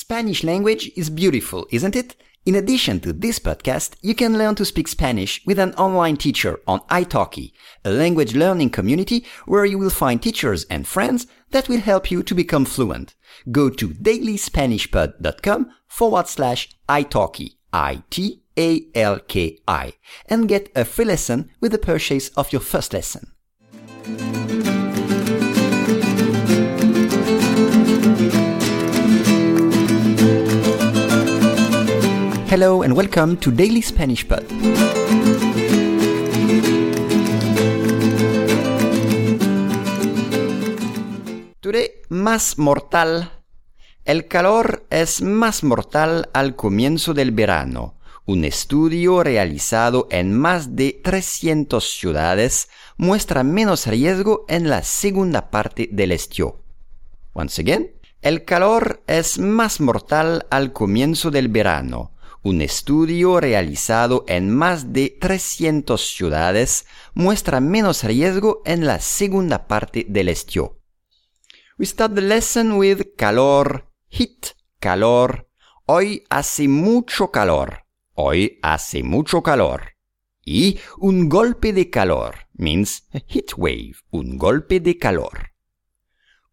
Spanish language is beautiful, isn't it? In addition to this podcast, you can learn to speak Spanish with an online teacher on italki, a language learning community where you will find teachers and friends that will help you to become fluent. Go to dailyspanishpod.com forward slash italki, I-T-A-L-K-I, and get a free lesson with the purchase of your first lesson. Hello and welcome to Daily Spanish Pod. Today, más mortal. El calor es más mortal al comienzo del verano. Un estudio realizado en más de 300 ciudades muestra menos riesgo en la segunda parte del estío. Once again, el calor es más mortal al comienzo del verano un estudio realizado en más de 300 ciudades muestra menos riesgo en la segunda parte del estío. We start the lesson with calor, heat, calor. Hoy hace mucho calor. Hoy hace mucho calor. Y un golpe de calor means a heat wave, un golpe de calor.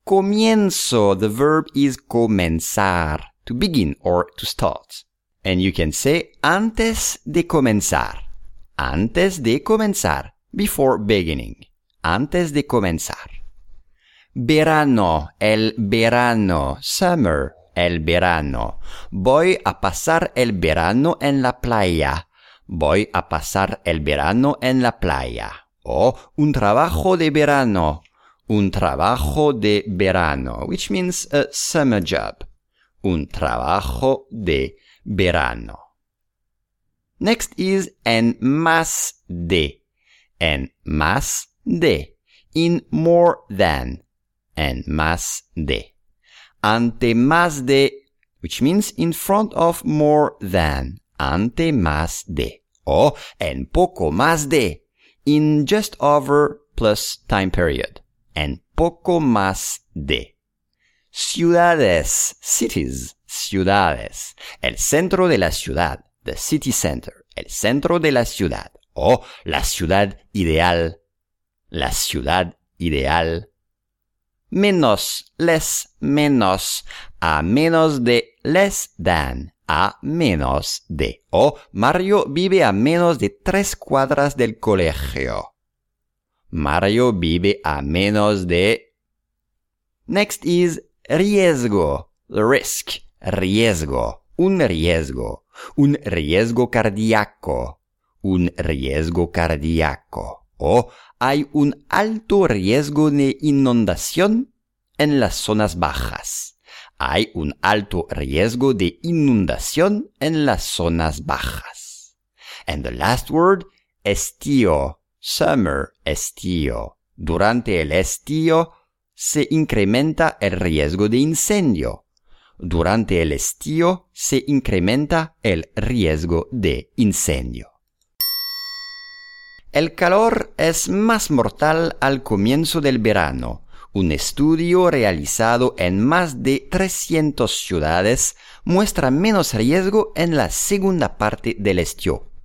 Comienzo, the verb is comenzar, to begin or to start. And you can say antes de comenzar. Antes de comenzar. Before beginning. Antes de comenzar. Verano, el verano. Summer, el verano. Voy a pasar el verano en la playa. Voy a pasar el verano en la playa. O un trabajo de verano. Un trabajo de verano, which means a summer job. Un trabajo de verano. Next is en más de. En más de. In more than. En más de. Ante más de, which means in front of more than. Ante más de. Oh, o en poco más de. In just over plus time period. En poco más de. Ciudades, cities, ciudades. El centro de la ciudad, the city center, el centro de la ciudad. O la ciudad ideal, la ciudad ideal. Menos, less, menos, a menos de, less than, a menos de. O Mario vive a menos de tres cuadras del colegio. Mario vive a menos de. Next is riesgo, risk riesgo, un riesgo, un riesgo cardíaco, un riesgo cardíaco. O hay un alto riesgo de inundación en las zonas bajas. Hay un alto riesgo de inundación en las zonas bajas. And the last word, estío, summer, estío. Durante el estío se incrementa el riesgo de incendio durante el estío se incrementa el riesgo de incendio. El calor es más mortal al comienzo del verano. Un estudio realizado en más de 300 ciudades muestra menos riesgo en la segunda parte del estío.